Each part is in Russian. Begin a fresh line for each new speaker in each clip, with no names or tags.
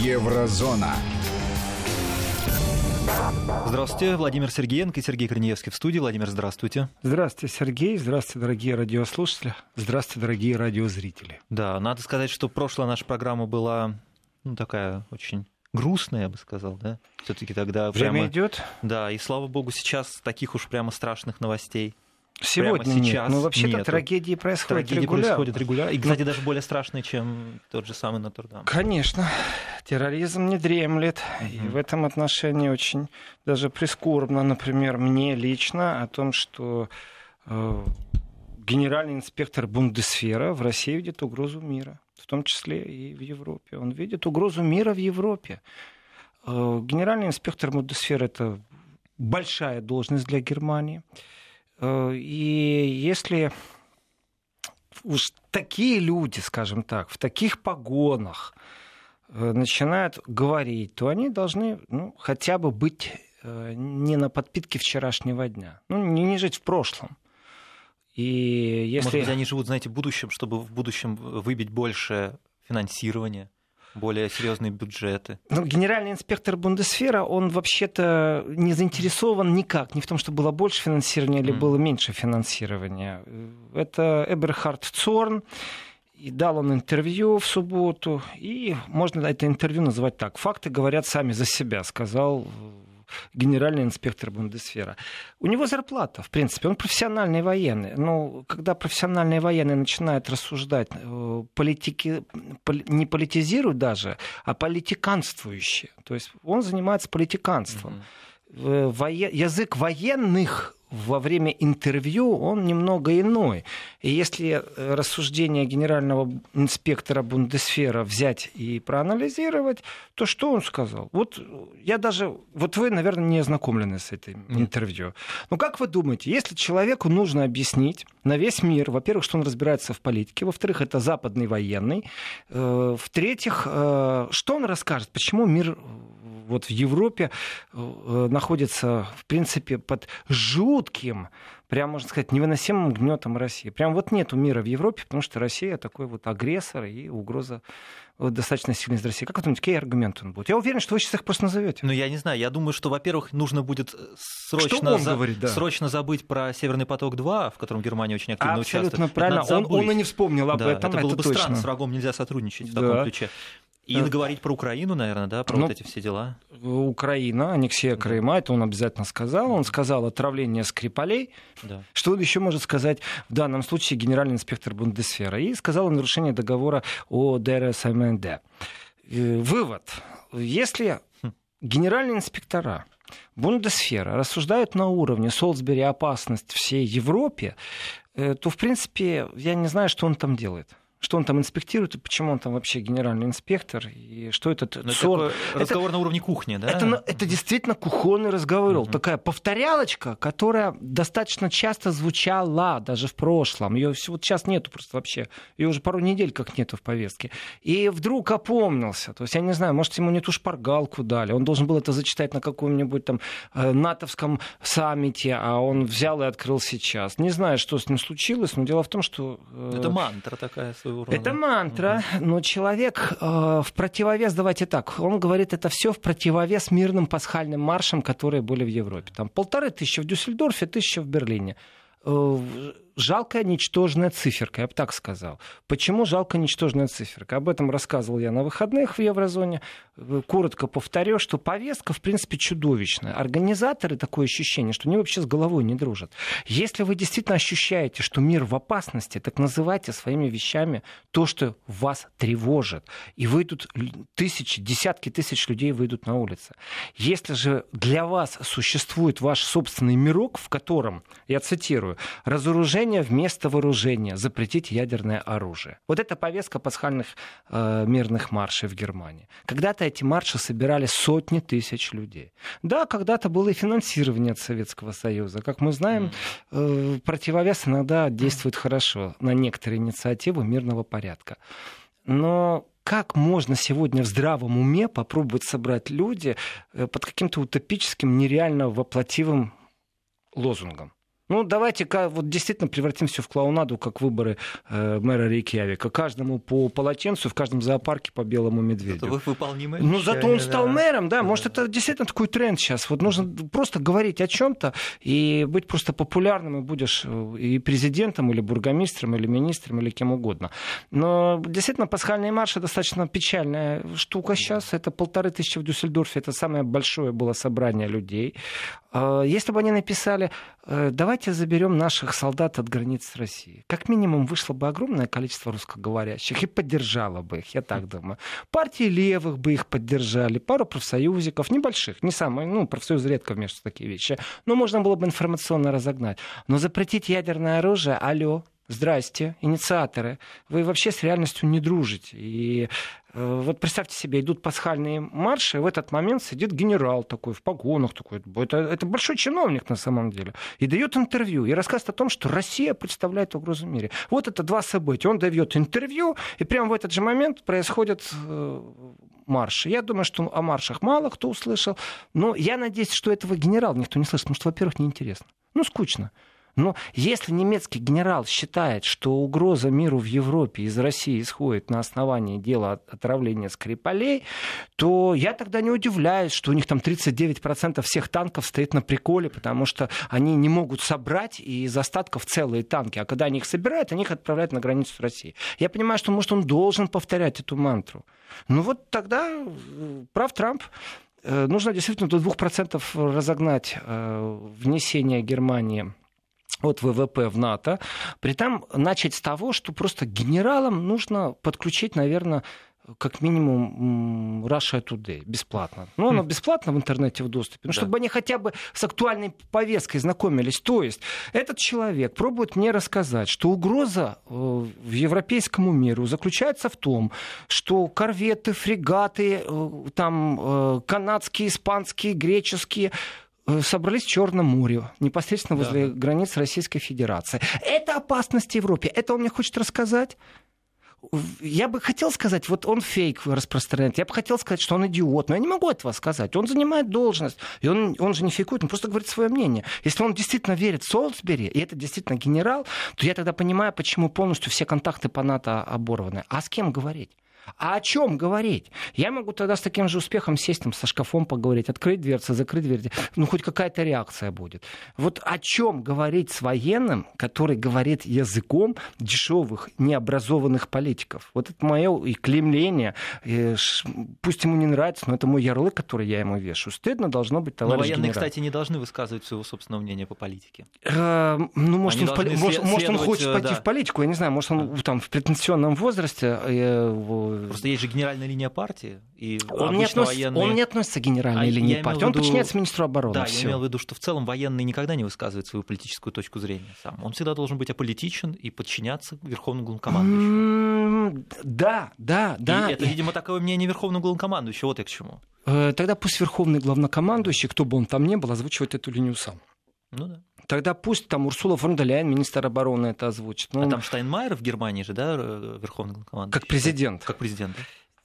Еврозона.
Здравствуйте, Владимир Сергеенко и Сергей Корнеевский в студии. Владимир, здравствуйте.
Здравствуйте, Сергей. Здравствуйте, дорогие радиослушатели. Здравствуйте, дорогие радиозрители.
Да, надо сказать, что прошлая наша программа была ну, такая очень грустная, я бы сказал, да? Все-таки тогда
Время
прямо...
идет.
Да, и слава богу, сейчас таких уж прямо страшных новостей
Сегодня
прямо сейчас
нет. Ну, вообще-то
нету.
трагедии происходят
Трагедии
регулярно.
происходят регулярно. И, кстати, даже более страшные, чем тот же самый Нотр-Дам.
Конечно, терроризм не дремлет. И
Мгм.
в этом отношении очень даже прискорбно, например, мне лично о том, что э, генеральный инспектор Бундесфера в России видит угрозу мира, в том числе и в Европе. Он видит угрозу мира в Европе. Э, генеральный инспектор Бундесфера это большая должность для Германии. Э, И если уж такие люди, скажем так, в таких погонах э, начинают говорить, то они должны ну, хотя бы быть э, не на подпитке вчерашнего дня, ну, не, не жить в прошлом. И если...
Может быть, они живут, знаете, в будущем, чтобы в будущем выбить больше финансирования, более серьезные бюджеты.
Ну, генеральный инспектор Бундесфера, он вообще-то не заинтересован никак, ни в том, что было больше финансирования или
Мгм.
было меньше финансирования. Это Эберхард Цорн, и дал он интервью в субботу, и можно это интервью называть так. Факты говорят сами за себя, сказал генеральный инспектор Бундесфера. У него зарплата, в принципе, он профессиональный военный. Но когда профессиональные военные начинают рассуждать, э, политики, поли- не политизируют даже, а политиканствующие. То есть он занимается политиканством. Вое- Язык военных во время интервью, он немного иной. И если рассуждения генерального инспектора Бундесфера взять и проанализировать, то что он сказал? Вот я даже... Вот вы, наверное, не ознакомлены с этим интервью. Но как вы думаете, если человеку нужно объяснить на весь мир, во-первых, что он разбирается в политике, во-вторых, это западный военный, э, в-третьих, э, что он расскажет, почему мир вот в Европе э, находится, в принципе, под жутким, прям, можно сказать, невыносимым гнетом России. Прям вот нету мира в Европе, потому что Россия такой вот агрессор и угроза вот, достаточно сильная из России. Как вы думаете, какие аргументы он будет? Я уверен, что вы сейчас их просто назовете.
Ну, я не знаю. Я думаю, что, во-первых, нужно будет э, срочно,
он говорит, да?
срочно забыть про Северный поток-2, в котором Германия очень активно
Абсолютно
участвует.
правильно.
Это надо
Он, он и не вспомнил об
Да,
этом,
это было
это
бы
точно.
странно. С врагом нельзя сотрудничать в
Да.
таком ключе. И
Да.
говорить про Украину, наверное, да, про
Ну,
вот эти все дела.
Украина, аннексия Крыма, это он обязательно сказал. Он сказал отравление Скрипалей.
Да.
Что он еще может сказать в данном случае генеральный инспектор Бундесфера? И сказал о нарушении договора о ДРСМНД. Э, Вывод. Если
Хм.
генеральные инспектора Бундесфера рассуждают на уровне Солсбери опасность всей Европе, э, то, в принципе, я не знаю, что он там делает. Что он там инспектирует и почему он там вообще генеральный инспектор, и что этот
Ну, это
Цорн-
такой разговор на уровне кухни, да?
это, на- это действительно кухонный разговор.
Мгм.
Такая повторялочка, которая достаточно часто звучала даже в прошлом. Ее вот сейчас нету просто вообще. Ее уже пару недель как нету в повестке. И вдруг опомнился. То есть, я не знаю, может, ему не ту шпаргалку дали. Он должен был это зачитать на каком-нибудь там э, натовском саммите, а он взял и открыл сейчас. Не знаю, что с ним случилось, но дело в том, что... э,
Это мантра такая своего рода.
это мантра, но человек э, в противовес, давайте так, он говорит это все в противовес мирным пасхальным маршам, которые были в Европе. Там полторы тысячи в Дюссельдорфе, тысяча в Берлине. Жалкая, ничтожная циферка, я бы так сказал. Почему жалкая, ничтожная циферка? Об этом рассказывал я на выходных в Еврозоне. Э, Коротко повторю, что повестка, в принципе, чудовищная. Организаторы, такое ощущение, что они вообще с головой не дружат. Если вы действительно ощущаете, что мир в опасности, так называйте своими вещами то, что вас тревожит. И выйдут тысячи, десятки тысяч людей выйдут на улицы. Если же для вас существует ваш собственный мирок, в котором, я цитирую, разоружение вместо вооружения, запретить ядерное оружие. Вот это повестка пасхальных э, мирных маршей в Германии. Когда-то эти марши собирали сотни тысяч людей. Да, когда-то было и финансирование от Советского Союза. Как мы знаем, э, противовес иногда действует хорошо на некоторые инициативы мирного порядка. Но как можно сегодня в здравом уме попробовать собрать люди э, под каким-то утопическим, нереально воплотивым лозунгом? Ну, давайте вот действительно превратим все в клоунаду, как выборы э, мэра Рейкьявика. Каждому по полотенцу, в каждом зоопарке по белому медведю.
Это выполнимо.
Ну, зато он стал да. мэром, да. Может, это действительно такой тренд сейчас. Вот нужно просто говорить о чем-то и быть просто популярным, и будешь э, и президентом, или бургомистром, или министром, или кем угодно. Но действительно, пасхальные марши достаточно печальная штука сейчас. Это полторы тысячи в Дюссельдорфе. Это самое большое было собрание людей. А, если бы они написали, э, давайте заберем наших солдат от границ России, как минимум вышло бы огромное количество русскоговорящих и поддержало бы их, я так думаю. Партии левых бы их поддержали, пару профсоюзиков, небольших, не самые, ну, профсоюзы редко вмешиваются в такие вещи, но можно было бы информационно разогнать. Но запретить ядерное оружие, алло, Здрасте, инициаторы. Вы вообще с реальностью не дружите. И вот представьте себе, идут пасхальные марши, и в этот момент сидит генерал такой в погонах, такой, это, это большой чиновник на самом деле, и дает интервью, и рассказывает о том, что Россия представляет угрозу в мире. Вот это два события. Он дает интервью, и прямо в этот же момент происходит э, марши. Я думаю, что о маршах мало кто услышал, но я надеюсь, что этого генерала никто не слышит, потому что, во-первых, неинтересно. Ну, скучно. Но если немецкий генерал считает, что угроза миру в Европе из России исходит на основании дела отравления Скрипалей, то я тогда не удивляюсь, что у них там 39% всех танков стоит на приколе, потому что они не могут собрать из остатков целые танки. А когда они их собирают, они их отправляют на границу с Россией. Я понимаю, что, может, он должен повторять эту мантру. Ну вот тогда э, прав Трамп. Э, нужно действительно до 2% разогнать э, внесение Германии от ВВП в НАТО. При этом начать с того, что просто генералам нужно подключить, наверное, как минимум Russia Today бесплатно. Ну, оно хм. бесплатно в интернете в доступе, ну, да. чтобы они хотя бы с актуальной повесткой знакомились. То есть этот человек пробует мне рассказать, что угроза э, в европейскому миру заключается в том, что корветы, фрегаты, э, там э, канадские, испанские, греческие собрались в Черном море, непосредственно возле да. границ Российской Федерации. Это опасность Европе. Это он мне хочет рассказать? я бы хотел сказать, вот он фейк распространяет, я бы хотел сказать, что он идиот, но я не могу этого сказать. Он занимает должность, и он, он же не фейкует, он просто говорит свое мнение. Если он действительно верит в Солсбери, и это действительно генерал, то я тогда понимаю, почему полностью все контакты по НАТО оборваны. А с кем говорить? А о чем говорить? Я могу тогда с таким же успехом сесть там со шкафом поговорить, открыть дверцы, закрыть дверь. Ну, хоть какая-то реакция будет. Вот о чем говорить с военным, который говорит языком дешевых, необразованных политиков? Вот это мое и клемление. И пусть ему не нравится, но это мой ярлык, который я ему вешаю. Стыдно должно быть, товарищ Но
военные,
генерал.
кстати, не должны высказывать своего собственного мнения по политике.
Э, ну, может, он, поли... может, может, он хочет пойти да. в политику, я не знаю, может, он там в претенсионном возрасте э,
Просто есть же генеральная линия партии. И
он, не относится, военные... он не относится к генеральной а линии партии, виду... он подчиняется министру обороны.
Да, Всё. я имел в виду, что в целом военный никогда не высказывает свою политическую точку зрения сам. Он всегда должен быть аполитичен и подчиняться верховному главнокомандующему.
Да, да, да.
И это, видимо, такое мнение верховного главнокомандующего. Вот я к чему.
Э, тогда пусть верховный главнокомандующий, кто бы он там ни был, озвучивает эту линию сам.
Ну да.
Тогда пусть там Урсула фон де Ляйен, министр обороны, это озвучит.
Ну, а там Штайнмайер в Германии же, да, верховный главнокомандующий?
Как президент.
Как президент, да?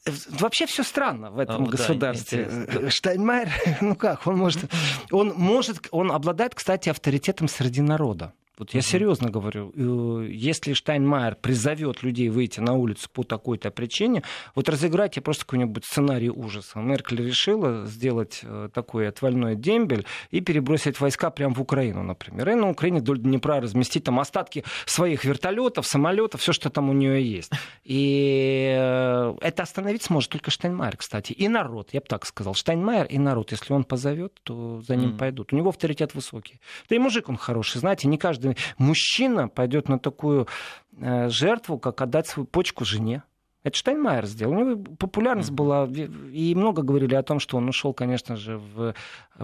Э, вообще все странно в этом а, государстве. Да, Штайнмайер, ну как, он может, он может, он обладает, кстати, авторитетом среди народа. Вот я серьезно говорю, э, если Штайнмайер призовет людей выйти на улицу по такой-то причине, вот разыграйте просто какой-нибудь сценарий ужаса. Меркель решила сделать э, такой отвальной дембель и перебросить войска прямо в Украину, например. И на Украине вдоль Днепра разместить там остатки своих вертолетов, самолетов, все, что там у нее есть. И э, это остановить сможет только Штайнмайер, кстати. И народ, я бы так сказал. Штайнмайер и народ, если он позовет, то за ним mm. пойдут. У него авторитет высокий. Да и мужик он хороший, знаете, не каждый мужчина пойдет на такую э, жертву, как отдать свою почку жене. Это Штайнмайер сделал. У него популярность была, и много говорили о том, что он ушел, конечно же, в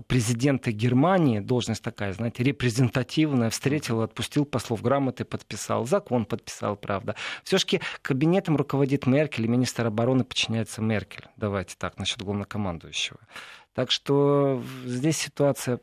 президенты Германии, должность такая, знаете, репрезентативная, встретил, отпустил послов грамоты, подписал, закон подписал, правда. Все-таки кабинетом руководит Меркель, и министр обороны подчиняется Меркель. Давайте так, насчет главнокомандующего. Так что здесь ситуация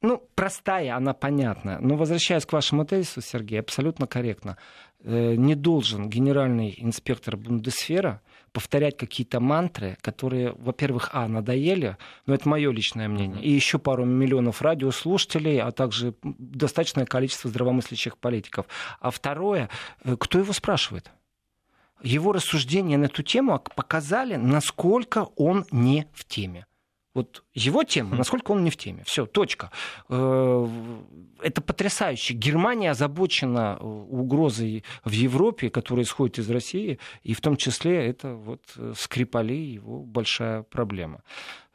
ну, простая, она понятна. Но возвращаясь к вашему тезису, Сергей, абсолютно корректно. э, не должен генеральный инспектор Бундесфера повторять какие-то мантры, которые, во-первых, а, надоели, но это мое личное мнение, и еще пару миллионов радиослушателей, а также достаточное количество здравомыслящих политиков. А второе, э, кто его спрашивает? Его рассуждения на эту тему показали, насколько он не в теме. Вот его тема, насколько он не в теме. Все, точка. Э, это потрясающе. Германия озабочена э, угрозой в Европе, которая исходит из России, и в том числе это вот э, Скрипали, его большая проблема.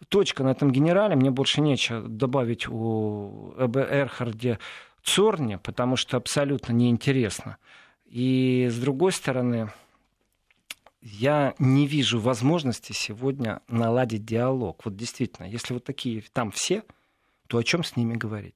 Точка на этом генерале. Мне больше нечего добавить о Эрхарде Цорне, потому что абсолютно неинтересно. И с другой стороны, я не вижу возможности сегодня наладить диалог. Вот действительно, если вот такие там все, то о чем с ними говорить?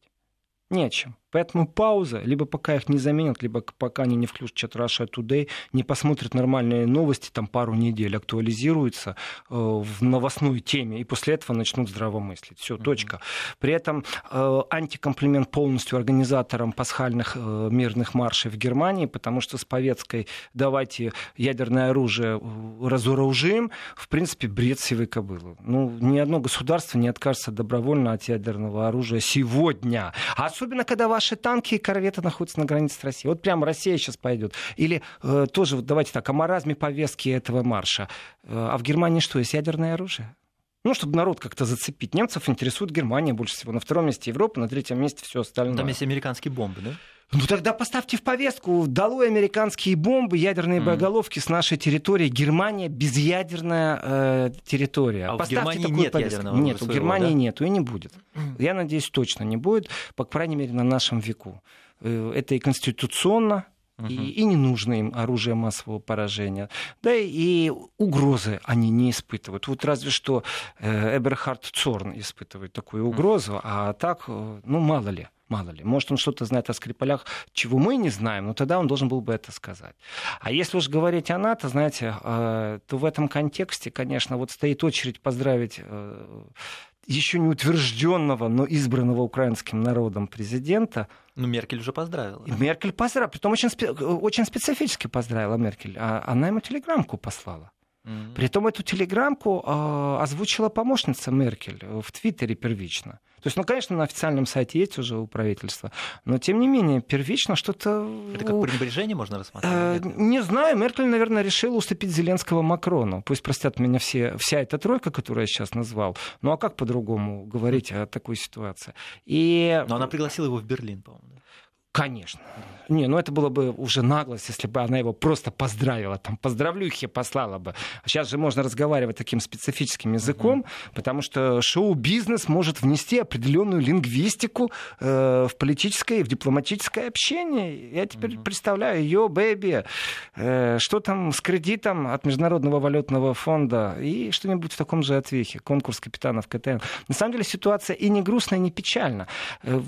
Не о чем. Поэтому пауза, либо пока их не заменят, либо пока они не включат Russia Today, не посмотрят нормальные новости, там пару недель актуализируются э, в новостной теме, и после этого начнут здраво мыслить. Все, точка. При этом э, антикомплимент полностью организаторам пасхальных э, мирных маршей в Германии, потому что с Повецкой давайте ядерное оружие э, разоружим, в принципе, бред сивой кобылы. Ну, ни одно государство не откажется добровольно от ядерного оружия сегодня. Особенно, когда ваши танки и корветы находятся на границе с Россией. Вот прямо Россия сейчас пойдет. Или э, тоже, вот давайте так, о маразме повестки этого марша. Э, а в Германии что, есть ядерное оружие? Ну, чтобы народ как-то зацепить. Немцев интересует Германия больше всего. На втором месте Европа, на третьем месте все остальное.
Там есть американские бомбы, да?
Ну тогда поставьте в повестку, долой американские бомбы, ядерные mm. боеголовки с нашей территории. Германия безъядерная э, территория.
А поставьте в Германии нет повестку. ядерного
Нет,
своего,
у Германии
да?
нету и не будет. Я надеюсь, точно не будет, по крайней мере, на нашем веку. Э, это и конституционно, и, и не нужно им оружие массового поражения. Да и угрозы они не испытывают. Вот разве что э, Эберхард Цорн испытывает такую угрозу, а так, э, ну мало ли. Мало ли. Может, он что-то знает о Скрипалях, чего мы не знаем, но тогда он должен был бы это сказать. А если уж говорить о НАТО, знаете, э, то в этом контексте, конечно, вот стоит очередь поздравить еще не утвержденного, но избранного украинским народом президента.
Ну, Меркель уже поздравила.
Меркель поздравила, притом очень, очень специфически поздравила Меркель. А она ему телеграмку послала. Mm-hmm. Притом эту телеграмку э, озвучила помощница Меркель в Твиттере первично. То есть, ну, конечно, на официальном сайте есть уже у правительства, но, тем не менее, первично что-то...
Это как пренебрежение можно рассматривать?
Э, не знаю. Меркель, наверное, решила уступить Зеленского Макрону. Пусть простят меня все, вся эта тройка, которую я сейчас назвал. Ну, а как по-другому говорить о такой ситуации? И...
Но она пригласила его в Берлин, по-моему.
Конечно. Не, ну это было бы уже наглость, если бы она его просто поздравила, там, поздравлюхи послала бы. Сейчас же можно разговаривать таким специфическим языком, uh-huh. потому что шоу-бизнес может внести определенную лингвистику э, в политическое и в дипломатическое общение. Я теперь uh-huh. представляю ее, бэби, э, что там с кредитом от Международного валютного фонда и что-нибудь в таком же отвехе, конкурс капитанов КТН. На самом деле ситуация и не грустная, и не печальна. Э,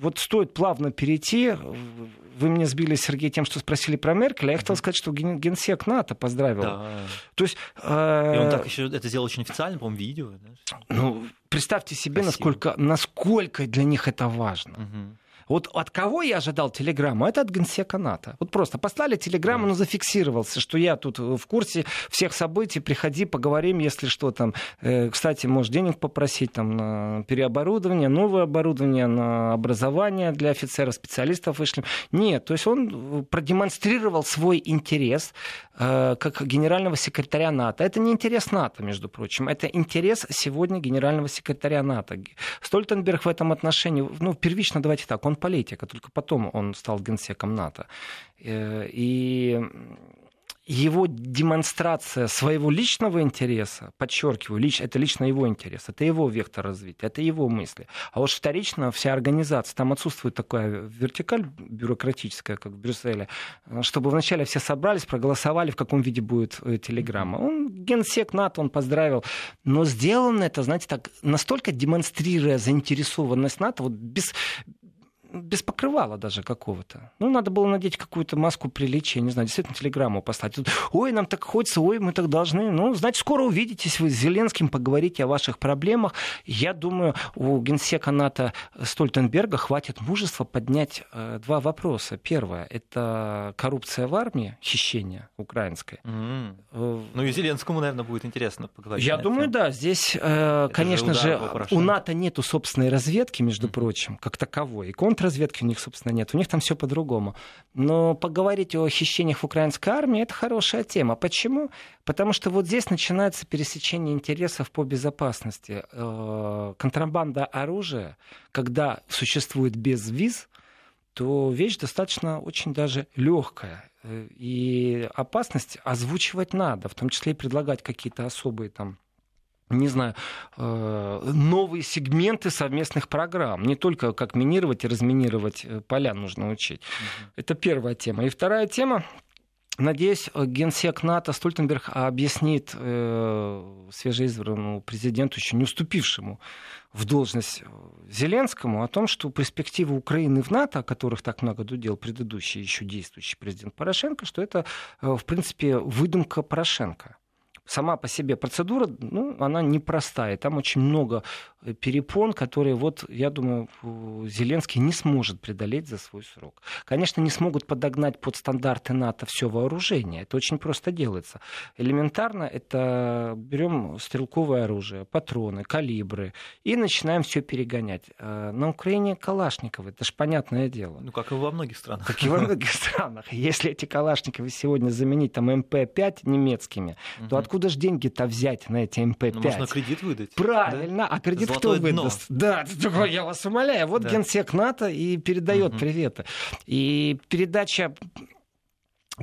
вот стоит плавно перейти вы меня сбили, Сергей, тем, что спросили про Меркель, а я хотел сказать, что генсек НАТО поздравил.
Да.
То есть,
э... И он так еще это сделал очень официально, по-моему, видео.
Да? Ну, представьте себе, насколько, насколько для них это важно. Угу. Вот от кого я ожидал телеграмму? Это от генсека НАТО. Вот просто послали телеграмму, но зафиксировался, что я тут в курсе всех событий, приходи, поговорим, если что там. Э, кстати, можешь денег попросить там на переоборудование, новое оборудование, на образование для офицеров, специалистов вышли. Нет, то есть он продемонстрировал свой интерес э, как генерального секретаря НАТО. Это не интерес НАТО, между прочим, это интерес сегодня генерального секретаря НАТО. Стольтенберг в этом отношении, ну, первично давайте так, он политик, а только потом он стал генсеком НАТО. Э, и его демонстрация своего личного интереса, подчеркиваю, лич, это лично его интерес, это его вектор развития, это его мысли. А вот вторично вся организация, там отсутствует такая вертикаль бюрократическая, как в Брюсселе, чтобы вначале все собрались, проголосовали, в каком виде будет э, телеграмма. Он генсек НАТО, он поздравил. Но сделано это, знаете, так, настолько демонстрируя заинтересованность НАТО, вот без, без покрывала даже какого-то. Ну, надо было надеть какую-то маску приличия, не знаю, действительно телеграмму поставить. Ой, нам так хочется, ой, мы так должны. Ну, значит, скоро увидитесь вы с Зеленским, поговорите о ваших проблемах. Я думаю, у генсека НАТО Стольтенберга хватит мужества поднять э, два вопроса. Первое — это коррупция в армии, хищение украинское.
Mm-hmm. Э, ну и Зеленскому, наверное, будет интересно поговорить.
Я думаю, да. Здесь, э, конечно же, у НАТО нету собственной разведки, между mm-hmm. прочим, как таковой. И контрразведки у них, собственно, нет. У них там все по-другому. Но поговорить о хищениях в украинской армии это хорошая тема. Почему? Потому что вот здесь начинается пересечение интересов по безопасности. Э, контрабанда оружия, когда существует без виз, то вещь достаточно очень даже легкая. Э, и опасность озвучивать надо, в том числе и предлагать какие-то особые там не знаю, э, новые сегменты совместных программ. Не только как минировать и разминировать э, поля нужно учить. Угу. Это первая тема. И вторая тема. Надеюсь, генсек НАТО Стольтенберг объяснит э, свежеизбранному президенту, еще не уступившему в должность Зеленскому, о том, что перспективы Украины в НАТО, о которых так много дудел предыдущий еще действующий президент Порошенко, что это, э, в принципе, выдумка Порошенко сама по себе процедура, ну, она непростая. Там очень много э, перепон, которые, вот, я думаю, Зеленский не сможет преодолеть за свой срок. Конечно, не смогут подогнать под стандарты НАТО все вооружение. Это очень просто делается. Элементарно это берем стрелковое оружие, патроны, калибры и начинаем все перегонять. А на Украине Калашниковы, это же понятное дело.
Ну, как и во многих странах.
Как и во многих странах. Если эти Калашниковы сегодня заменить там МП-5 немецкими, то откуда откуда же деньги-то взять на эти МП-5? Ну,
можно кредит выдать.
Правильно, да? а кредит Золотое кто дно. выдаст? Да, я вас умоляю. Вот да. генсек НАТО и передает угу. приветы. И передача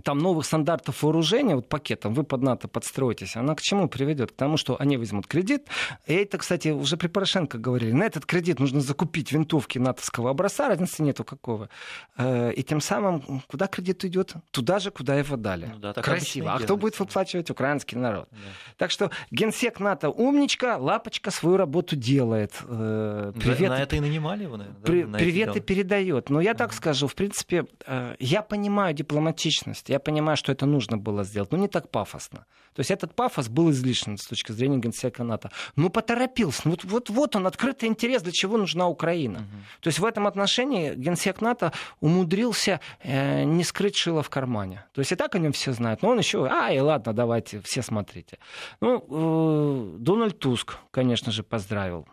там новых стандартов вооружения, вот пакетом, вы под НАТО подстроитесь, она к чему приведет? К тому, что они возьмут кредит. И это, кстати, уже при Порошенко говорили, на этот кредит нужно закупить винтовки натовского образца, разницы нету какого. Э, и тем самым, куда кредит идет? Туда же, куда его дали. Ну, да, Красиво. А кто будет выплачивать? Украинский народ. Да. Так что генсек НАТО умничка, лапочка свою работу делает.
Э, привет, на это и нанимали его, наверное.
При, да, привет и передает. Но я так скажу, в принципе, э, я понимаю дипломатичность есть я понимаю, что это нужно было сделать, но не так пафосно. То есть этот пафос был излишен с точки зрения генсека НАТО. Ну, поторопился. Ну, вот, вот, вот он, открытый интерес, для чего нужна Украина. Угу. То есть в этом отношении генсек НАТО умудрился э, не скрыть шило в кармане. То есть и так о нем все знают. Но он еще, а, и ладно, давайте, все смотрите. Ну, э, Дональд Туск, конечно же, поздравил.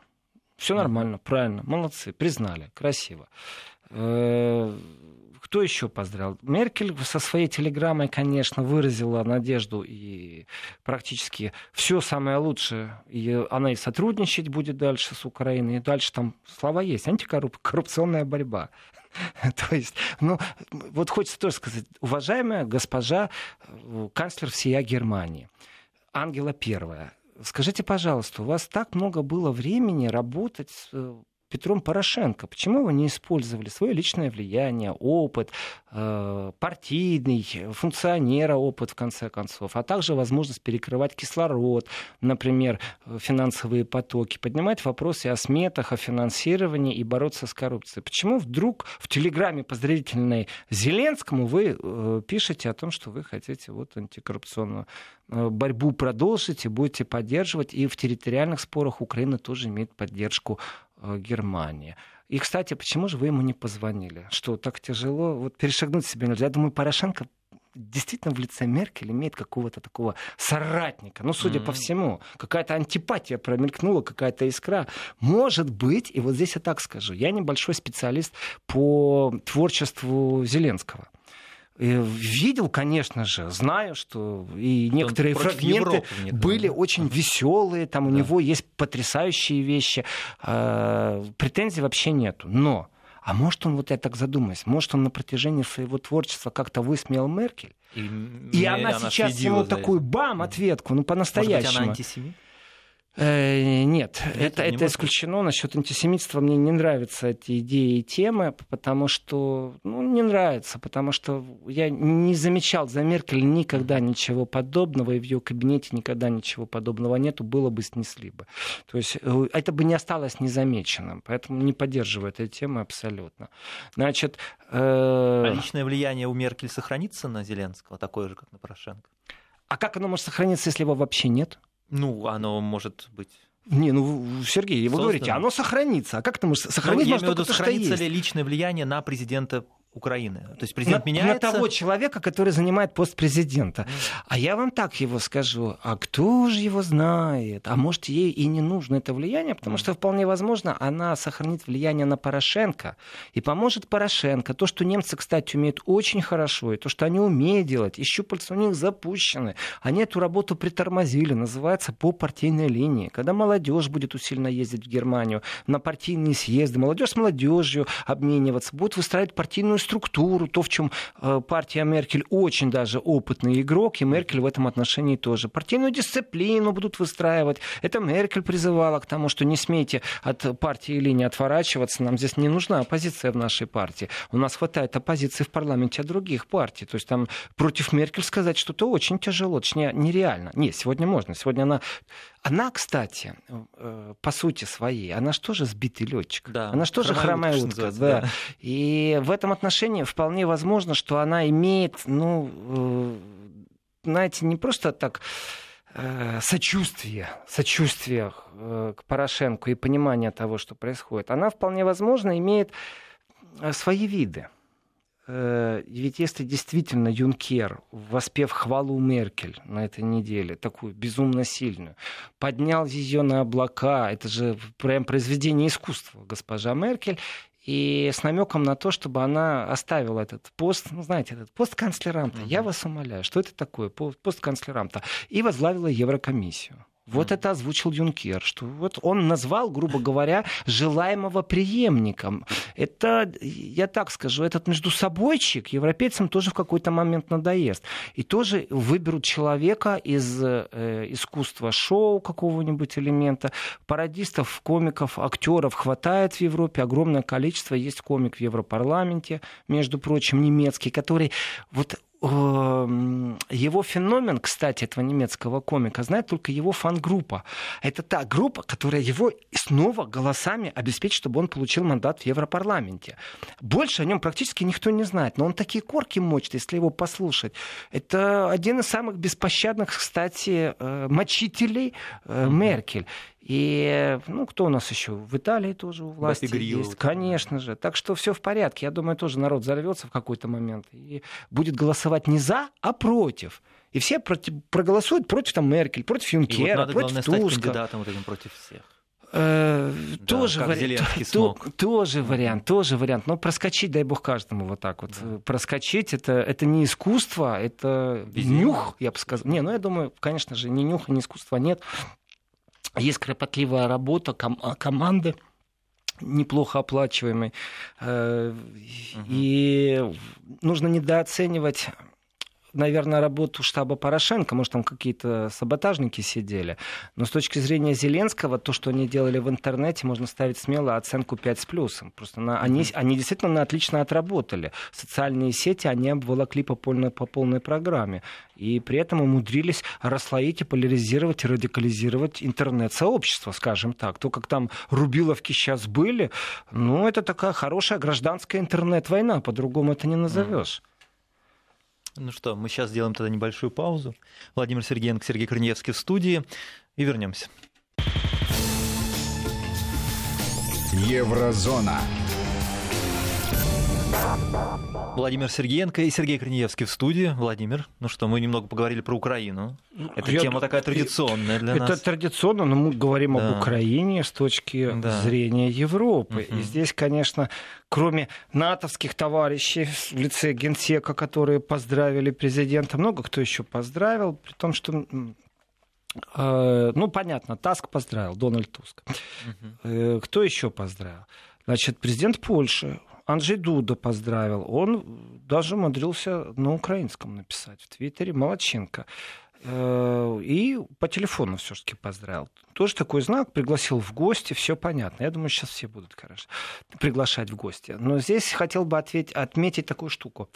Все нормально, правильно, молодцы, признали, красиво. Э, кто еще поздравил? Меркель со своей телеграммой, конечно, выразила надежду и практически все самое лучшее. И она и сотрудничать будет дальше с Украиной. И дальше там слова есть. Антикоррупционная борьба. То есть, ну, вот хочется тоже сказать, уважаемая госпожа э, канцлер всея Германии, Ангела Первая, скажите, пожалуйста, у вас так много было времени работать э, Петром Порошенко. Почему вы не использовали свое личное влияние, опыт, э, партийный, функционера опыт, в конце концов, а также возможность перекрывать кислород, например, финансовые потоки, поднимать вопросы о сметах, о финансировании и бороться с коррупцией? Почему вдруг в телеграмме поздравительной Зеленскому вы э, пишете о том, что вы хотите вот антикоррупционную э, борьбу продолжить и будете поддерживать, и в территориальных спорах Украина тоже имеет поддержку Э, Германии. И, кстати, почему же вы ему не позвонили? Что так тяжело? Вот перешагнуть себе нельзя. Я думаю, Порошенко действительно в лице Меркель имеет какого-то такого соратника. Ну, судя mm-hmm. по всему, какая-то антипатия промелькнула, какая-то искра. Может быть, и вот здесь я так скажу, я небольшой специалист по творчеству Зеленского. Видел, конечно же, знаю, что и некоторые фрагменты были очень веселые, там у да. него есть потрясающие вещи, э, претензий вообще нету. Но, а может он, вот я так задумаюсь, может он на протяжении своего творчества как-то высмеял Меркель? И, и она, она сейчас ему такую бам, ответку, ну по-настоящему. Может быть, она антисемит? Э, нет, это, это, это исключено. Насчет антисемитства мне не нравятся эти идеи и темы, потому что, ну, не нравится, потому что я не замечал за Меркель никогда ничего подобного, и в ее кабинете никогда ничего подобного нету, было бы снесли бы. То есть э, это бы не осталось незамеченным, поэтому не поддерживаю этой темы абсолютно. Значит,
э... а личное влияние у Меркель сохранится на Зеленского, такое же, как на Порошенко?
А как оно может сохраниться, если его вообще нет?
Ну, оно может быть
не, ну, Сергей, вы говорите, оно сохранится. А как это может сохраниться? Ну, я
имею в виду, сохранится ли личное влияние на президента Украины. То есть президент
на,
меняется.
На того человека, который занимает пост президента. А я вам так его скажу. А кто же его знает? А может, ей и не нужно это влияние, потому что вполне возможно, она сохранит влияние на Порошенко и поможет Порошенко. То, что немцы, кстати, умеют очень хорошо, и то, что они умеют делать, и щупальца у них запущены. Они эту работу притормозили, называется по партийной линии. Когда молодежь будет усиленно ездить в Германию на партийные съезды, молодежь с молодежью обмениваться, будут выстраивать партийную структуру, то, в чем э, партия Меркель очень даже опытный игрок, и Меркель в этом отношении тоже. Партийную дисциплину будут выстраивать. Это Меркель призывала к тому, что не смейте от партии или не отворачиваться, нам здесь не нужна оппозиция в нашей партии. У нас хватает оппозиции в парламенте от других партий. То есть там против Меркель сказать что-то очень тяжело, точнее нереально. Нет, сегодня можно. Сегодня она она, кстати, э, по сути своей, она что же сбитый летчик? Да, она что же хромая утка? Да. да. И в этом отношении вполне возможно, что она имеет, ну, э, знаете, не просто так э, сочувствие, сочувствие к Порошенко и понимание того, что происходит. Она вполне возможно имеет свои виды. Э, ведь если действительно Юнкер, воспев хвалу Меркель на этой неделе, такую безумно сильную, поднял ее на облака, это же прям произведение искусства, госпожа Меркель, и с намеком на то, чтобы она оставила этот пост, ну, знаете, этот пост канцлеранта. Угу. Я вас умоляю, что это такое, пост канцлеранта? И возглавила Еврокомиссию. Вот это озвучил Юнкер, что вот он назвал, грубо говоря, желаемого преемником. Это, я так скажу, этот между собойчик европейцам тоже в какой-то момент надоест. И тоже выберут человека из э, искусства шоу какого-нибудь элемента. Пародистов, комиков, актеров хватает в Европе, огромное количество. Есть комик в Европарламенте, между прочим, немецкий, который вот его феномен, кстати, этого немецкого комика, знает только его фан-группа. Это та группа, которая его снова голосами обеспечит, чтобы он получил мандат в Европарламенте. Больше о нем практически никто не знает, но он такие корки мочит, если его послушать. Это один из самых беспощадных, кстати, э, мочителей э, Меркель. И, ну, кто у нас еще? В Италии тоже у власти Грилл, есть. Конечно же. Так что все в порядке. Я думаю, тоже народ взорвется в какой-то момент и будет голосовать не за, а против. И все против, проголосуют против там, Меркель, против Юнкера, и вот надо, против главное, Туска.
стать кандидатом вот этим против всех.
Э, да, тоже, вари... то, тоже вариант, тоже вариант. Но проскочить, дай бог каждому вот так вот. Да. Проскочить это, это не искусство, это нюх, я бы сказал. Не, ну я думаю, конечно же, ни нюха, ни искусства нет. Есть кропотливая работа ком- а, команды неплохо оплачиваемой. Угу. И нужно недооценивать наверное, работу штаба Порошенко, может, там какие-то саботажники сидели. Но с точки зрения Зеленского, то, что они делали в интернете, можно ставить смело оценку 5 с плюсом. Просто на, они, они действительно отлично отработали. Социальные сети они обволокли по полной, по полной программе. И при этом умудрились расслоить и поляризировать, и радикализировать интернет-сообщество, скажем так. То, как там рубиловки сейчас были, ну, это такая хорошая гражданская интернет-война, по-другому это не назовешь.
Ну что, мы сейчас сделаем тогда небольшую паузу. Владимир Сергеенко, Сергей Корнеевский в студии. И вернемся.
Еврозона.
Владимир Сергеенко и Сергей Корнеевский в студии. Владимир, ну что, мы немного поговорили про Украину. Это Я... тема такая традиционная для
это
нас.
Это традиционно, но мы говорим да. об Украине с точки да. зрения Европы. Угу. И здесь, конечно, кроме натовских товарищей в лице генсека, которые поздравили президента, много кто еще поздравил, при том, что э, ну, понятно, Таск поздравил, Дональд Туск. Угу. Кто еще поздравил? Значит, президент Польши Анджей Дуда поздравил. Он даже умудрился на украинском написать в Твиттере. Молодчинка. Э, и по телефону все-таки поздравил. Тоже такой знак, пригласил в гости, все понятно. Я думаю, сейчас все будут, хорошо, приглашать в гости. Но здесь хотел бы ответить, отметить такую штуку.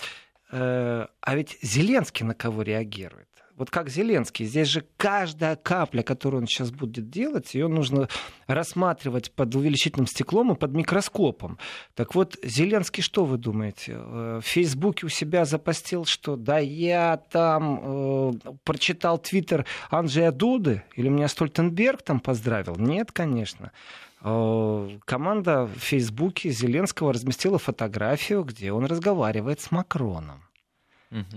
Э, а ведь Зеленский на кого реагирует? Вот как Зеленский, здесь же каждая капля, которую он сейчас будет делать, ее нужно рассматривать под увеличительным стеклом и под микроскопом. Так вот, Зеленский, что вы думаете? Э, в Фейсбуке у себя запостил, что да я там э, прочитал твиттер Анджея Дуды, или меня Стольтенберг там поздравил? Нет, конечно э, команда в Фейсбуке Зеленского разместила фотографию, где он разговаривает с Макроном.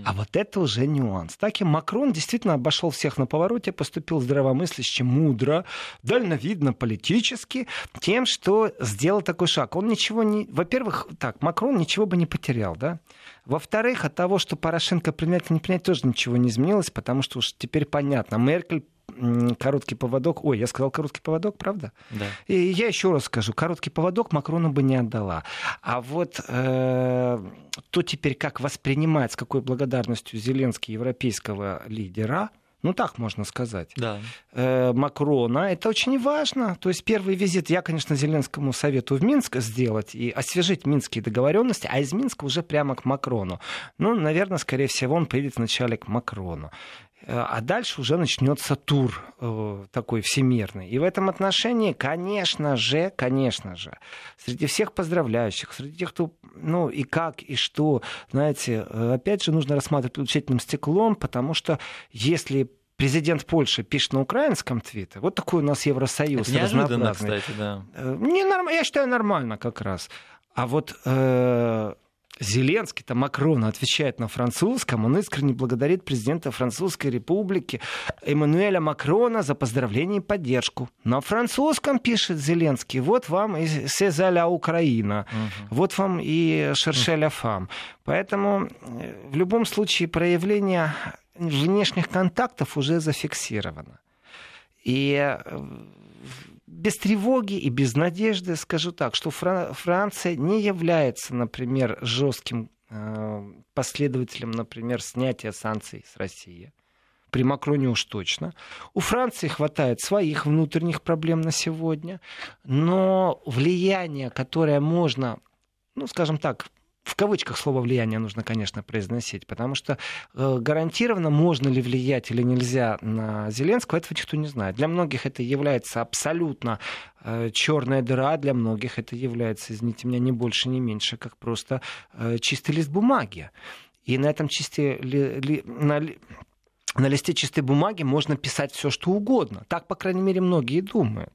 А вот это уже нюанс. Так и Макрон действительно обошел всех на повороте, поступил здравомысляще, мудро, дальновидно, политически, тем, что сделал такой шаг. Он ничего не... Во-первых, так, Макрон ничего бы не потерял, да? Во-вторых, от того, что Порошенко принять или не принять, тоже ничего не изменилось, потому что уж теперь понятно. Меркель короткий поводок. Ой, я сказал короткий поводок, правда?
Да.
И я еще раз скажу, короткий поводок Макрону бы не отдала. А вот э, то теперь, как воспринимать, с какой благодарностью Зеленский европейского лидера, ну так можно сказать,
да.
э, Макрона, это очень важно. То есть первый визит я, конечно, Зеленскому советую в Минск сделать и освежить минские договоренности, а из Минска уже прямо к Макрону. Ну, наверное, скорее всего, он поедет вначале к Макрону. Э, а дальше уже начнется тур э, такой всемирный. И в этом отношении, конечно же, конечно же, среди всех поздравляющих, среди тех, кто, ну и как, и что, знаете, э, опять же нужно рассматривать получительным стеклом, потому что если президент Польши пишет на украинском твите, вот такой у нас Евросоюз
Это неожиданно, кстати, да.
Не норм... Я считаю, нормально как раз. А вот э, Зеленский-то Макрон отвечает на французском, он искренне благодарит президента Французской Республики Эммануэля Макрона за поздравление и поддержку. На французском пишет Зеленский, вот вам и Сезаля Украина, угу. вот вам и Шершеля Фам. Поэтому э, в любом случае проявление внешних контактов уже зафиксировано. И э, без тревоги и без надежды скажу так, что Франция не является, например, жестким э, последователем, например, снятия санкций с России. При Макроне уж точно. У Франции хватает своих внутренних проблем на сегодня, но влияние, которое можно, ну, скажем так, в кавычках слово влияние нужно, конечно, произносить, потому что э, гарантированно можно ли влиять или нельзя на Зеленского, этого никто не знает. Для многих это является абсолютно э, черная дыра, для многих это является, извините меня, не больше, не меньше, как просто э, чистый лист бумаги. И на этом чисте, ли, ли, на, на листе чистой бумаги можно писать все, что угодно. Так, по крайней мере, многие думают.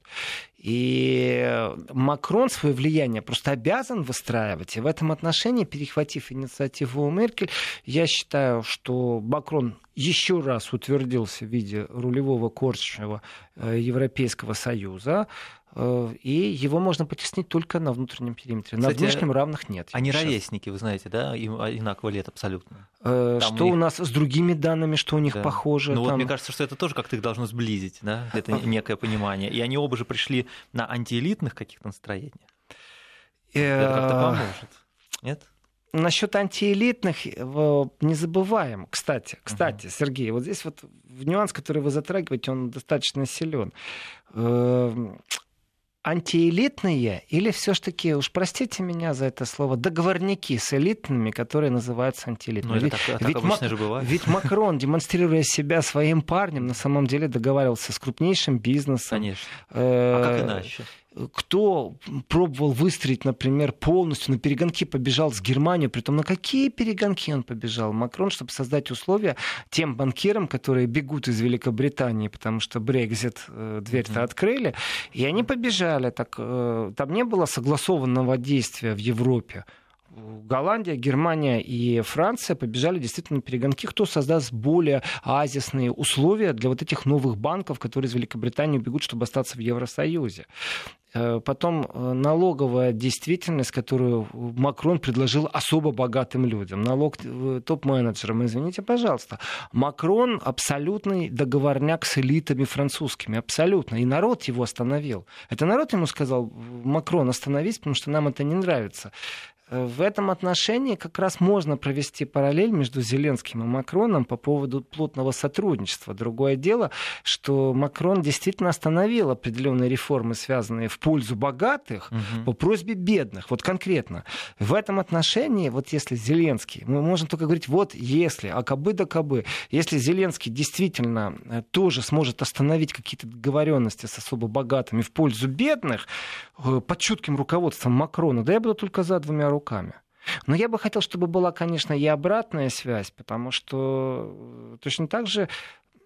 И Макрон свое влияние просто обязан выстраивать. И в этом отношении, перехватив инициативу у Меркель, я считаю, что Макрон еще раз утвердился в виде рулевого корчного э, Европейского Союза. Э, и его можно потеснить только на внутреннем периметре. Кстати, на внешнем равных нет.
Они сейчас. ровесники, вы знаете, да? Им одинаково лет абсолютно.
Э, что у, них... у нас с другими данными, что у них да. похоже?
Ну
там...
вот мне кажется, что это тоже как-то их должно сблизить, да? Это некое понимание. И они оба же пришли на антиэлитных каких-то настроениях. Э, это как-то поможет. Нет?
Насчет антиэлитных не забываем, кстати, кстати, uh-huh. Сергей, вот здесь вот нюанс, который вы затрагиваете, он достаточно силен антиэлитные или все-таки, уж простите меня за это слово, договорники с элитными, которые называются антиэлитными.
Ну, это так, так ведь, Мак... же бывает.
ведь Макрон, демонстрируя себя своим парнем, на самом деле договаривался с крупнейшим бизнесом.
Конечно. А как иначе?
Кто пробовал выстроить, например, полностью на перегонки побежал с Германией, при том на какие перегонки он побежал? Макрон, чтобы создать условия тем банкирам, которые бегут из Великобритании, потому что Брекзит э, дверь-то открыли, и они побежали. Так, э, там не было согласованного действия в Европе. Голландия, Германия и Франция побежали действительно на перегонки, кто создаст более оазисные условия для вот этих новых банков, которые из Великобритании бегут, чтобы остаться в Евросоюзе. Э, потом э, налоговая действительность, которую Макрон предложил особо богатым людям. Налог э, топ-менеджерам, извините, пожалуйста. Макрон абсолютный договорняк с элитами французскими. Абсолютно. И народ его остановил. Это народ ему сказал, Макрон, остановись, потому что нам это не нравится. В этом отношении как раз можно провести параллель между Зеленским и Макроном по поводу плотного сотрудничества. Другое дело, что Макрон действительно остановил определенные реформы, связанные в пользу богатых, угу. по просьбе бедных. Вот конкретно. В этом отношении, вот если Зеленский, мы можем только говорить, вот если, а кабы да кабы, если Зеленский действительно э, тоже сможет остановить какие-то договоренности с особо богатыми в пользу бедных, э, под чутким руководством Макрона, да я буду только за двумя руками. Но я бы хотел, чтобы была, конечно, и обратная связь, потому что э, точно так же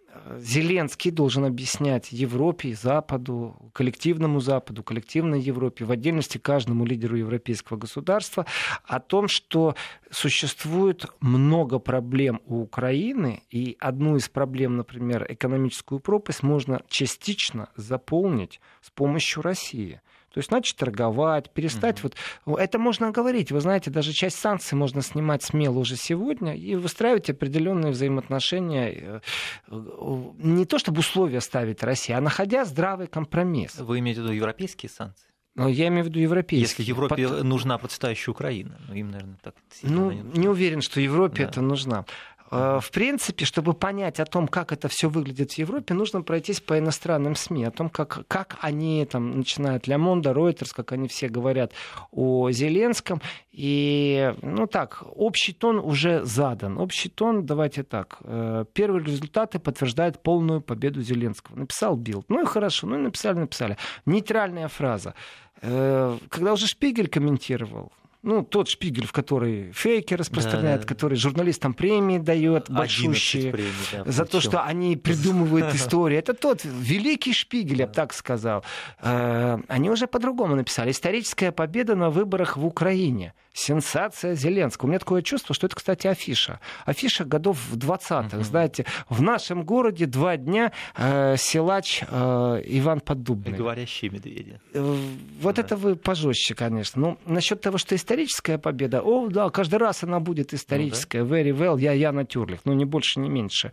э, Зеленский должен объяснять Европе Западу, коллективному Западу, коллективной Европе, в отдельности каждому лидеру европейского государства, о том, что существует много проблем у Украины, и одну из проблем, например, экономическую пропасть, можно частично заполнить с помощью России. То есть начать торговать, перестать mm вот... Это можно говорить. Вы знаете, даже часть санкций можно снимать смело уже сегодня и выстраивать определенные взаимоотношения. Э, не то чтобы условия ставить России, а находя здравый компромисс.
Вы имеете в виду европейские санкции?
Но я имею в виду европейские.
Если Европе Под... нужна процветающая Украина,
ну им, наверное, так. Ну, не, не уверен, что Европе да. это нужна. Э, в принципе, чтобы понять о том, как это все выглядит в Европе, нужно пройтись по иностранным СМИ, о том, как, как они там начинают Le Monde, Reuters, как они все говорят о Зеленском. И, ну так, общий тон уже задан. Общий тон, давайте так, э, первые результаты подтверждают полную победу Зеленского. Написал Bild. Ну и хорошо, ну и написали, написали. Нейтральная фраза. Э, когда уже Шпигель комментировал, ну, тот шпигель, в который фейки распространяет, да. который журналистам премии дает большущие премий, да, за то, что они придумывают истории. Это тот великий шпигель, я бы так сказал. Э, они уже по-другому написали. Историческая победа на выборах в Украине. Сенсация Зеленского. У меня такое чувство, что это, кстати, афиша. Афиша годов 20-х. Угу. Знаете, в нашем городе два дня э, силач э, Иван Поддубный. И
говорящие медведи.
Э, вот да. это вы пожестче, конечно. Ну, насчет того, что историческая победа, о, да, каждый раз она будет историческая. Ну, да. Very well, я Яна Тюрлих. Ну, не больше, не меньше.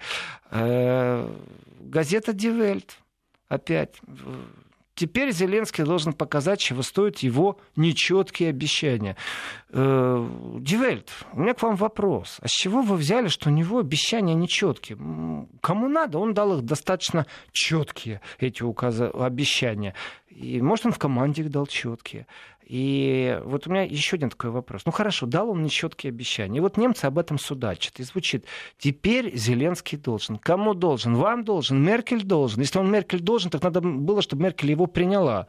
Э, газета Die Опять Теперь Зеленский должен показать, чего стоят его нечеткие обещания. Э, Дивельт, у меня к вам вопрос. А с чего вы взяли, что у него обещания нечеткие? Кому надо, он дал их достаточно четкие, эти указ... обещания. И, может, он в команде их дал четкие. И вот у меня еще один такой вопрос. Ну хорошо, дал он нечеткие обещания. И вот немцы об этом судачат. И звучит, теперь Зеленский должен. Кому должен? Вам должен, Меркель должен. Если он Меркель должен, так надо было, чтобы Меркель его приняла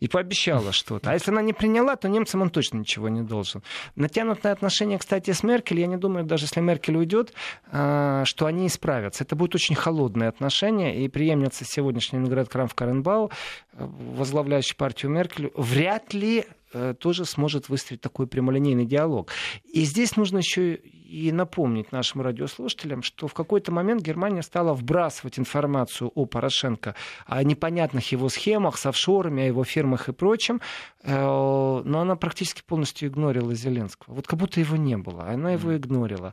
и пообещала что-то. А если она не приняла, то немцам он точно ничего не должен. Натянутые отношения, кстати, с Меркель, я не думаю, даже если Меркель уйдет, а, что они исправятся. Это будут очень холодные отношения, и преемница сегодняшней Инград Крамф Каренбау, возглавляющая партию Меркель, вряд ли Э, тоже сможет выстроить такой прямолинейный диалог. И здесь нужно еще и напомнить нашим радиослушателям, что в какой-то момент Германия стала вбрасывать информацию о Порошенко, о непонятных его схемах с офшорами, о его фирмах и прочем, э, но она практически полностью игнорила Зеленского. Вот как будто его не было, она его игнорила.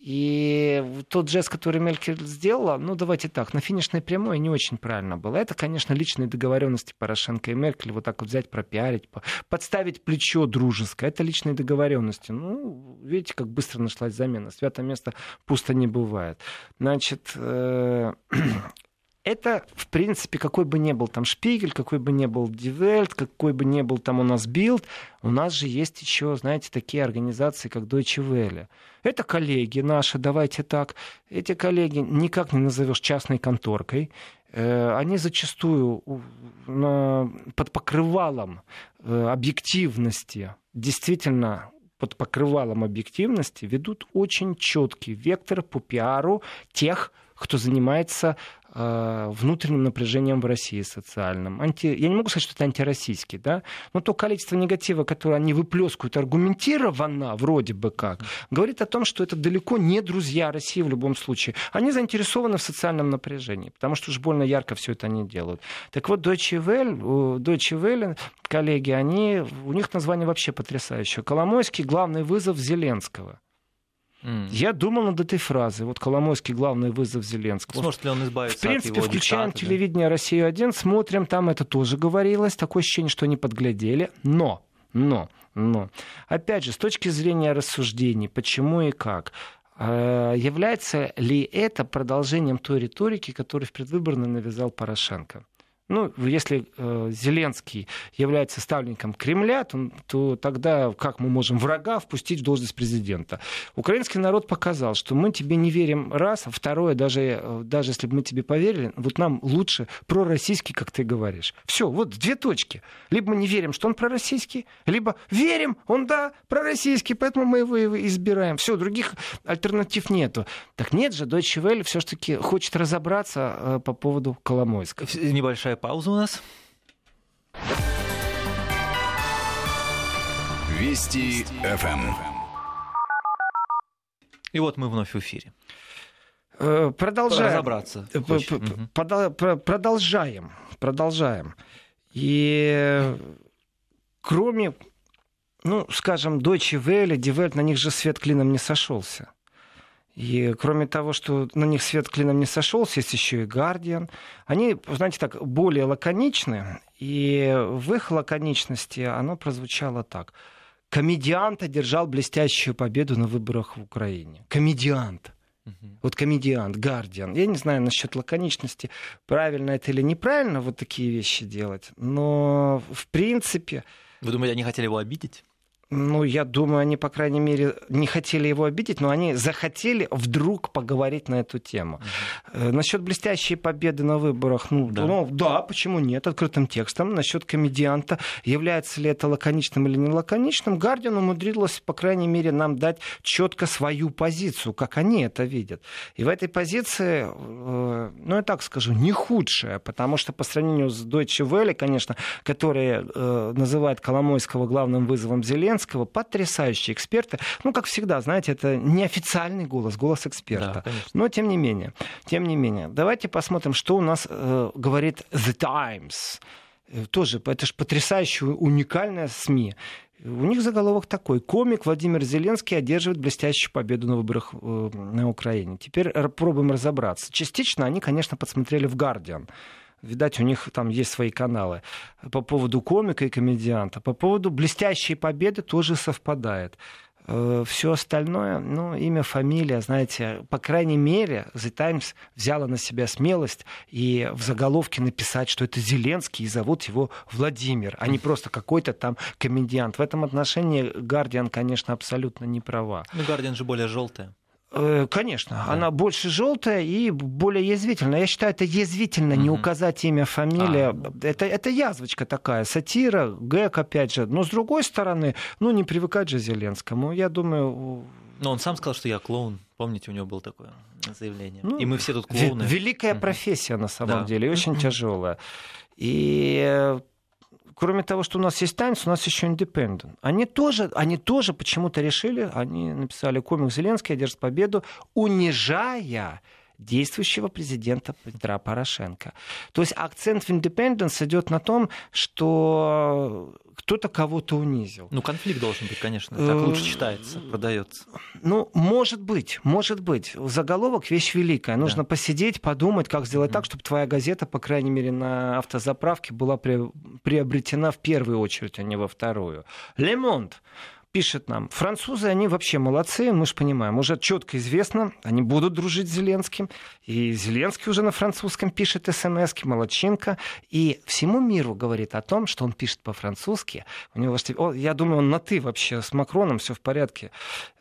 И тот жест, который Меркель сделала, ну давайте так, на финишной прямой не очень правильно было. Это, конечно, личные договоренности Порошенко и Меркель, вот так вот взять, пропиарить, подставить плечо дружеское. Это личные договоренности. Ну, видите, как быстро нашлась замена. Святое место пусто не бывает. Значит, э, это, в принципе, какой бы ни был там Шпигель, какой бы ни был Дивельт, какой бы ни был там у нас Билд, у нас же есть еще, знаете, такие организации, как Deutsche Welle. Это коллеги наши, давайте так. Эти коллеги никак не назовешь частной конторкой. Э, они зачастую под покрывалом э, объективности действительно под покрывалом объективности ведут очень четкий вектор по пиару тех, кто занимается внутренним напряжением в России социальным. Анти... Я не могу сказать, что это антироссийский, да? но то количество негатива, которое они выплескивают аргументированно, вроде бы как, говорит о том, что это далеко не друзья России в любом случае. Они заинтересованы в социальном напряжении, потому что уж больно ярко все это они делают. Так вот, Deutsche Welle, Deutsche Welle коллеги, они, у них название вообще потрясающее. Коломойский главный вызов Зеленского. Mm. Я думал над этой фразой. Вот Коломойский главный вызов Зеленского.
Сможет ли он избавиться
В принципе,
от
его включаем телевидение «Россию-1», смотрим, там это тоже говорилось. Такое ощущение, что они подглядели. Но Но, но, опять же, с точки зрения рассуждений, почему и как, э, является ли это продолжением той риторики, которую в предвыборной навязал Порошенко? Ну, если э, Зеленский является ставленником Кремля, то, то тогда как мы можем врага впустить в должность президента? Украинский народ показал, что мы тебе не верим раз, а второе, даже, э, даже если бы мы тебе поверили, вот нам лучше пророссийский, как ты говоришь. Все, вот две точки. Либо мы не верим, что он пророссийский, либо верим, он да, пророссийский, поэтому мы его избираем. Все, других альтернатив нету. Так нет же, Deutsche Welle все-таки хочет разобраться э, по поводу Коломойска.
Небольшая пауза у нас.
Вести ФМ.
И вот мы вновь в эфире.
Э, Продолжаем.
Разобраться.
Продолжаем. Продолжаем. И кроме, ну, скажем, Deutsche Welle, Die Welt, на них же свет клином не сошелся. И кроме того, что на них свет клином не сошелся, есть еще и Guardian. Они, знаете, так, более лаконичны. И в их лаконичности оно прозвучало так. Комедиант одержал блестящую победу на выборах в Украине. Комедиант. Вот комедиант, Гардиан. Я не знаю насчет лаконичности, правильно это или неправильно вот такие вещи делать. Но в принципе...
Вы думаете, они хотели его обидеть?
Ну, я думаю, они, по крайней мере, не хотели его обидеть, но они захотели вдруг поговорить на эту тему. Uh-huh. Насчет блестящей победы на выборах, ну да. ну да, почему нет, открытым текстом. Насчет комедианта, является ли это лаконичным или не лаконичным, Гардиан умудрилась, по крайней мере, нам дать четко свою позицию, как они это видят. И в этой позиции, э, ну, я так скажу, не худшая, потому что по сравнению с Deutsche Welle, конечно, которые э, называют Коломойского главным вызовом Зеленского, Зеленского, потрясающие эксперты. Ну, как всегда, знаете, это неофициальный голос, голос эксперта. Да, Но тем не менее, тем не менее, давайте посмотрим, что у нас э, говорит The Times. Э, тоже, это же потрясающая, уникальная СМИ. У них заголовок такой. Комик Владимир Зеленский одерживает блестящую победу на выборах э, на Украине. Теперь пробуем разобраться. Частично они, конечно, подсмотрели в «Гардиан». Видать, у них там есть свои каналы. По поводу комика и комедианта. По поводу блестящей победы тоже совпадает. Э, Все остальное, ну, имя, фамилия, знаете, по крайней мере, The Times взяла на себя смелость и в заголовке написать, что это Зеленский и зовут его Владимир, а не просто какой-то там комедиант. В этом отношении Гардиан, конечно, абсолютно не права.
Ну, Гардиан же более желтая.
Э, конечно, да. она больше желтая и более язвительная. Я считаю, это язвительно угу. не указать имя, фамилия. А. Это, это язвочка такая, сатира, гэг, опять же. Но с другой стороны, ну не привыкать же Зеленскому. Я думаю...
Но он сам сказал, что я клоун. Помните, у него было такое заявление. Ну, и мы все тут клоуны.
Великая угу. профессия на самом да. деле, и очень тяжелая. И кроме того, что у нас есть Times, у нас еще Independent. Они тоже, они тоже почему-то решили, они написали комик Зеленский одержит победу, унижая действующего президента Петра Порошенко. То есть акцент в Independence идет на том, что кто-то кого-то унизил.
Ну, конфликт должен быть, конечно. Так лучше читается, продается.
Ну, может быть, может быть. Заголовок вещь великая. Нужно да. посидеть, подумать, как сделать mm-hmm. так, чтобы твоя газета, по крайней мере, на автозаправке была приобретена в первую очередь, а не во вторую. Лемонт пишет нам, французы, они вообще молодцы, мы же понимаем, уже четко известно, они будут дружить с Зеленским, и Зеленский уже на французском пишет смс молодчинка, и всему миру говорит о том, что он пишет по-французски, у него, я думаю, он на «ты» вообще, с Макроном все в порядке.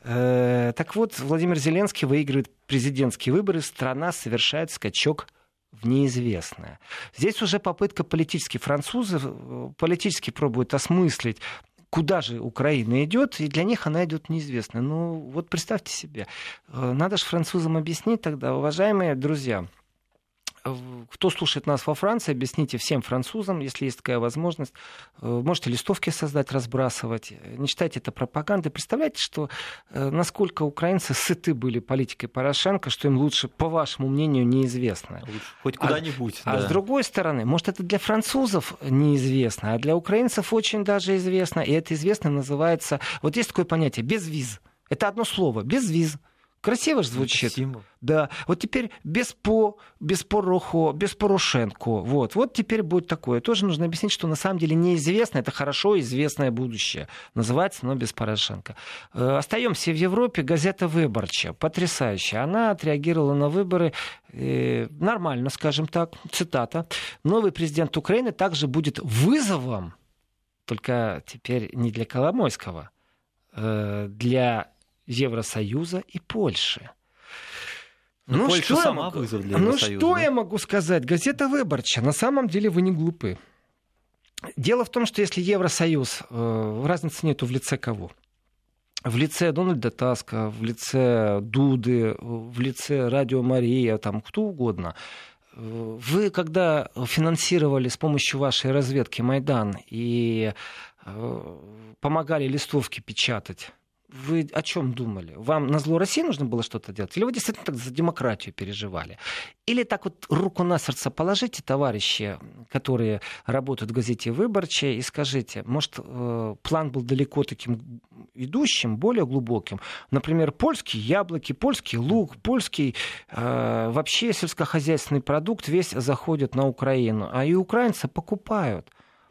Э, так вот, Владимир Зеленский выигрывает президентские выборы, страна совершает скачок в неизвестное. Здесь уже попытка политически. Французы э, политически пробуют осмыслить куда же Украина идет, и для них она идет неизвестно. Ну, вот представьте себе, э, надо же французам объяснить тогда, уважаемые друзья, кто слушает нас во Франции, объясните всем французам, если есть такая возможность. Э, можете листовки создать, разбрасывать. Не считайте это пропагандой. Представляете, что э, насколько украинцы сыты были политикой Порошенко, что им лучше, по вашему мнению, неизвестно.
Лучше хоть куда-нибудь.
А, да. а с другой стороны, может, это для французов неизвестно, а для украинцев очень даже известно. И это известно называется... Вот есть такое понятие «без виз». Это одно слово «без виз». Красиво же звучит.
Символ.
Да. Вот теперь без по, без Порохо, без Порошенко. Вот. вот теперь будет такое. Тоже нужно объяснить, что на самом деле неизвестно, это хорошо известное будущее. Называется, но без Порошенко. Э, остаемся в Европе. Газета Выборча. Потрясающая. Она отреагировала на выборы э, нормально, скажем так. Цитата. Новый президент Украины также будет вызовом, только теперь не для Коломойского, э, для Евросоюза и Польши.
Но
ну,
Польша
что я
сама
могу-
вызов для
Ну что
да?
я могу сказать? Газета Выборча. На самом деле вы не глупы. Дело в том, что если Евросоюз, э, разницы нету в лице кого? В лице Дональда Таска, в лице Дуды, в лице Радио Мария, там кто угодно. Э, Вы, когда финансировали с помощью вашей разведки Майдан и э, помогали листовки печатать, вы о чем думали? Вам на зло России нужно было что-то делать? Или вы действительно так за демократию переживали? Или так вот руку на сердце положите, товарищи, которые работают в газете «Выборче», и скажите, может, э, план был далеко таким идущим, более глубоким? Например, польские яблоки, польский лук, польский э, вообще сельскохозяйственный продукт весь заходит на Украину, а и украинцы покупают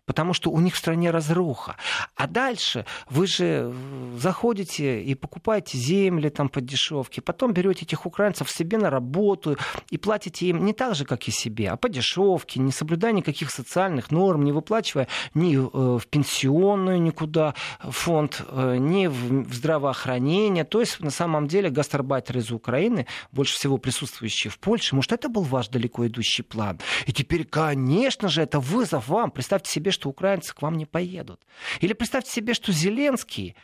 потому что у них в стране разруха. А дальше вы же э, заходите и покупаете земли там по дешевке, потом берете этих украинцев себе на работу и платите им не так же, как и себе, а по дешевке, не соблюдая никаких социальных норм, не выплачивая ни э, в пенсионную никуда фонд, э, ни в в здравоохранение. То есть, на самом деле, гастарбайтеры из Украины, больше всего присутствующие в Польше, может, это был ваш далеко идущий план? И теперь, конечно же, это вызов вам. Представьте себе, что украинцы к вам не поедут. Или представьте себе, что Зеленский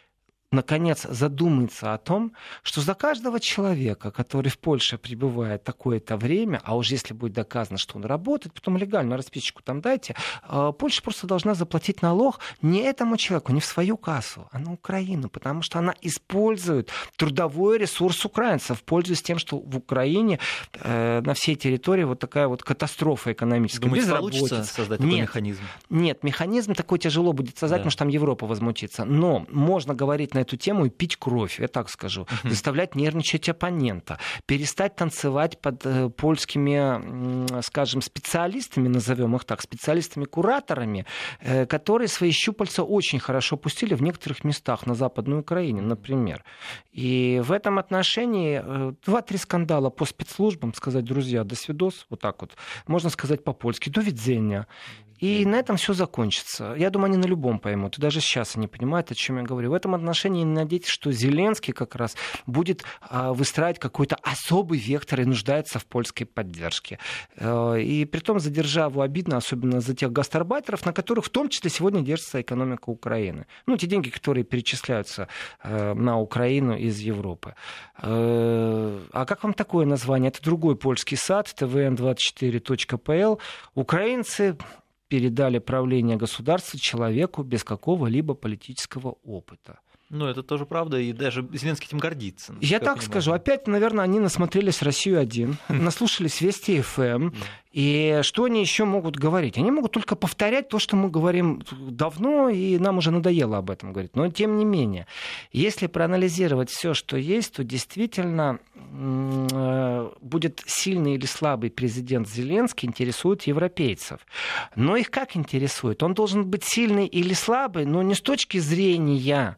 наконец задумается о том, что за каждого человека, который в Польше пребывает такое-то время, а уж если будет доказано, что он работает, потом легально расписочку там дайте, э, Польша просто должна заплатить налог не этому человеку, не в свою кассу, а на Украину, потому что она использует трудовой ресурс украинцев, пользуясь тем, что в Украине э, на всей территории вот такая вот катастрофа экономическая.
Думаете, получится
безработица.
создать такой
Нет,
механизм?
нет, механизм такой тяжело будет создать,
Да.
потому что там Европа возмутится. Но можно говорить на эту тему и пить кровь, я так скажу. Заставлять нервничать оппонента. Перестать танцевать под э, польскими, скажем, специалистами, назовем их так, специалистами-кураторами, э, которые свои щупальца очень хорошо пустили в некоторых местах на Западной Украине, например. И в этом отношении э, два-три скандала по спецслужбам, сказать, друзья, до свидос, вот так вот, можно сказать по-польски, до видения. И на этом все закончится. Я думаю, они на любом поймут. И даже сейчас они понимают, о чем я говорю. В этом отношении надейтесь, что Зеленский как раз будет а, выстраивать какой-то особый вектор и нуждается в польской поддержке. Э, И при том, за державу обидно, особенно за тех гастарбайтеров, на которых в том числе сегодня держится экономика Украины. Ну, те деньги, которые перечисляются э, на Украину из Европы. Э, А как вам такое название? Это другой польский сад, tvn24.pl. Украинцы передали правление государства человеку без какого-либо политического опыта.
Ну, это тоже правда, и даже Зеленский этим гордится.
Я так
понимаю.
скажу, опять, наверное, они насмотрелись «Россию-1», наслушались «Вести ФМ», и что они еще могут говорить? Они могут только повторять то, что мы говорим давно, и нам уже надоело об этом говорить. Но тем не менее, если проанализировать все, что есть, то действительно э, будет сильный или слабый президент Зеленский интересует европейцев. Но их как интересует? Он должен быть сильный или слабый, но не с точки зрения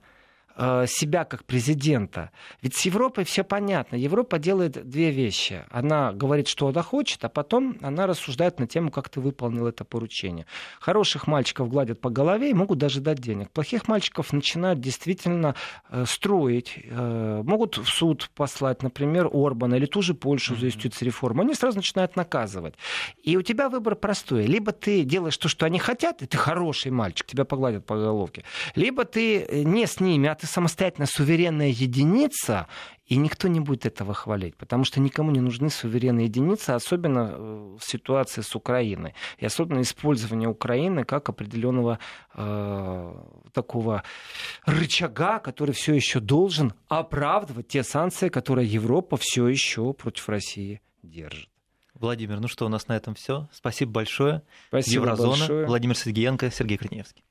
себя как президента. Ведь с Европой все понятно. Европа делает две вещи. Она говорит, что она хочет, а потом она рассуждает на тему, как ты выполнил это поручение. Хороших мальчиков гладят по голове и могут даже дать денег. Плохих мальчиков начинают действительно э, строить. Э, могут в суд послать, например, Орбана или ту же Польшу за юстицию-реформу. Они сразу начинают наказывать. И у тебя выбор простой. Либо ты делаешь то, что они хотят, и ты хороший мальчик, тебя погладят по головке. Либо ты э, не с ними, а ты самостоятельно суверенная единица, и никто не будет этого хвалить, потому что никому не нужны суверенные единицы, особенно э, в ситуации с Украиной. И особенно использование Украины как определенного э, такого рычага, который все еще должен оправдывать те санкции, которые Европа все еще против России держит.
Владимир, ну что, у нас на этом все. Спасибо большое.
Спасибо
Еврозона.
большое.
Владимир Сергеенко, Сергей Криневский.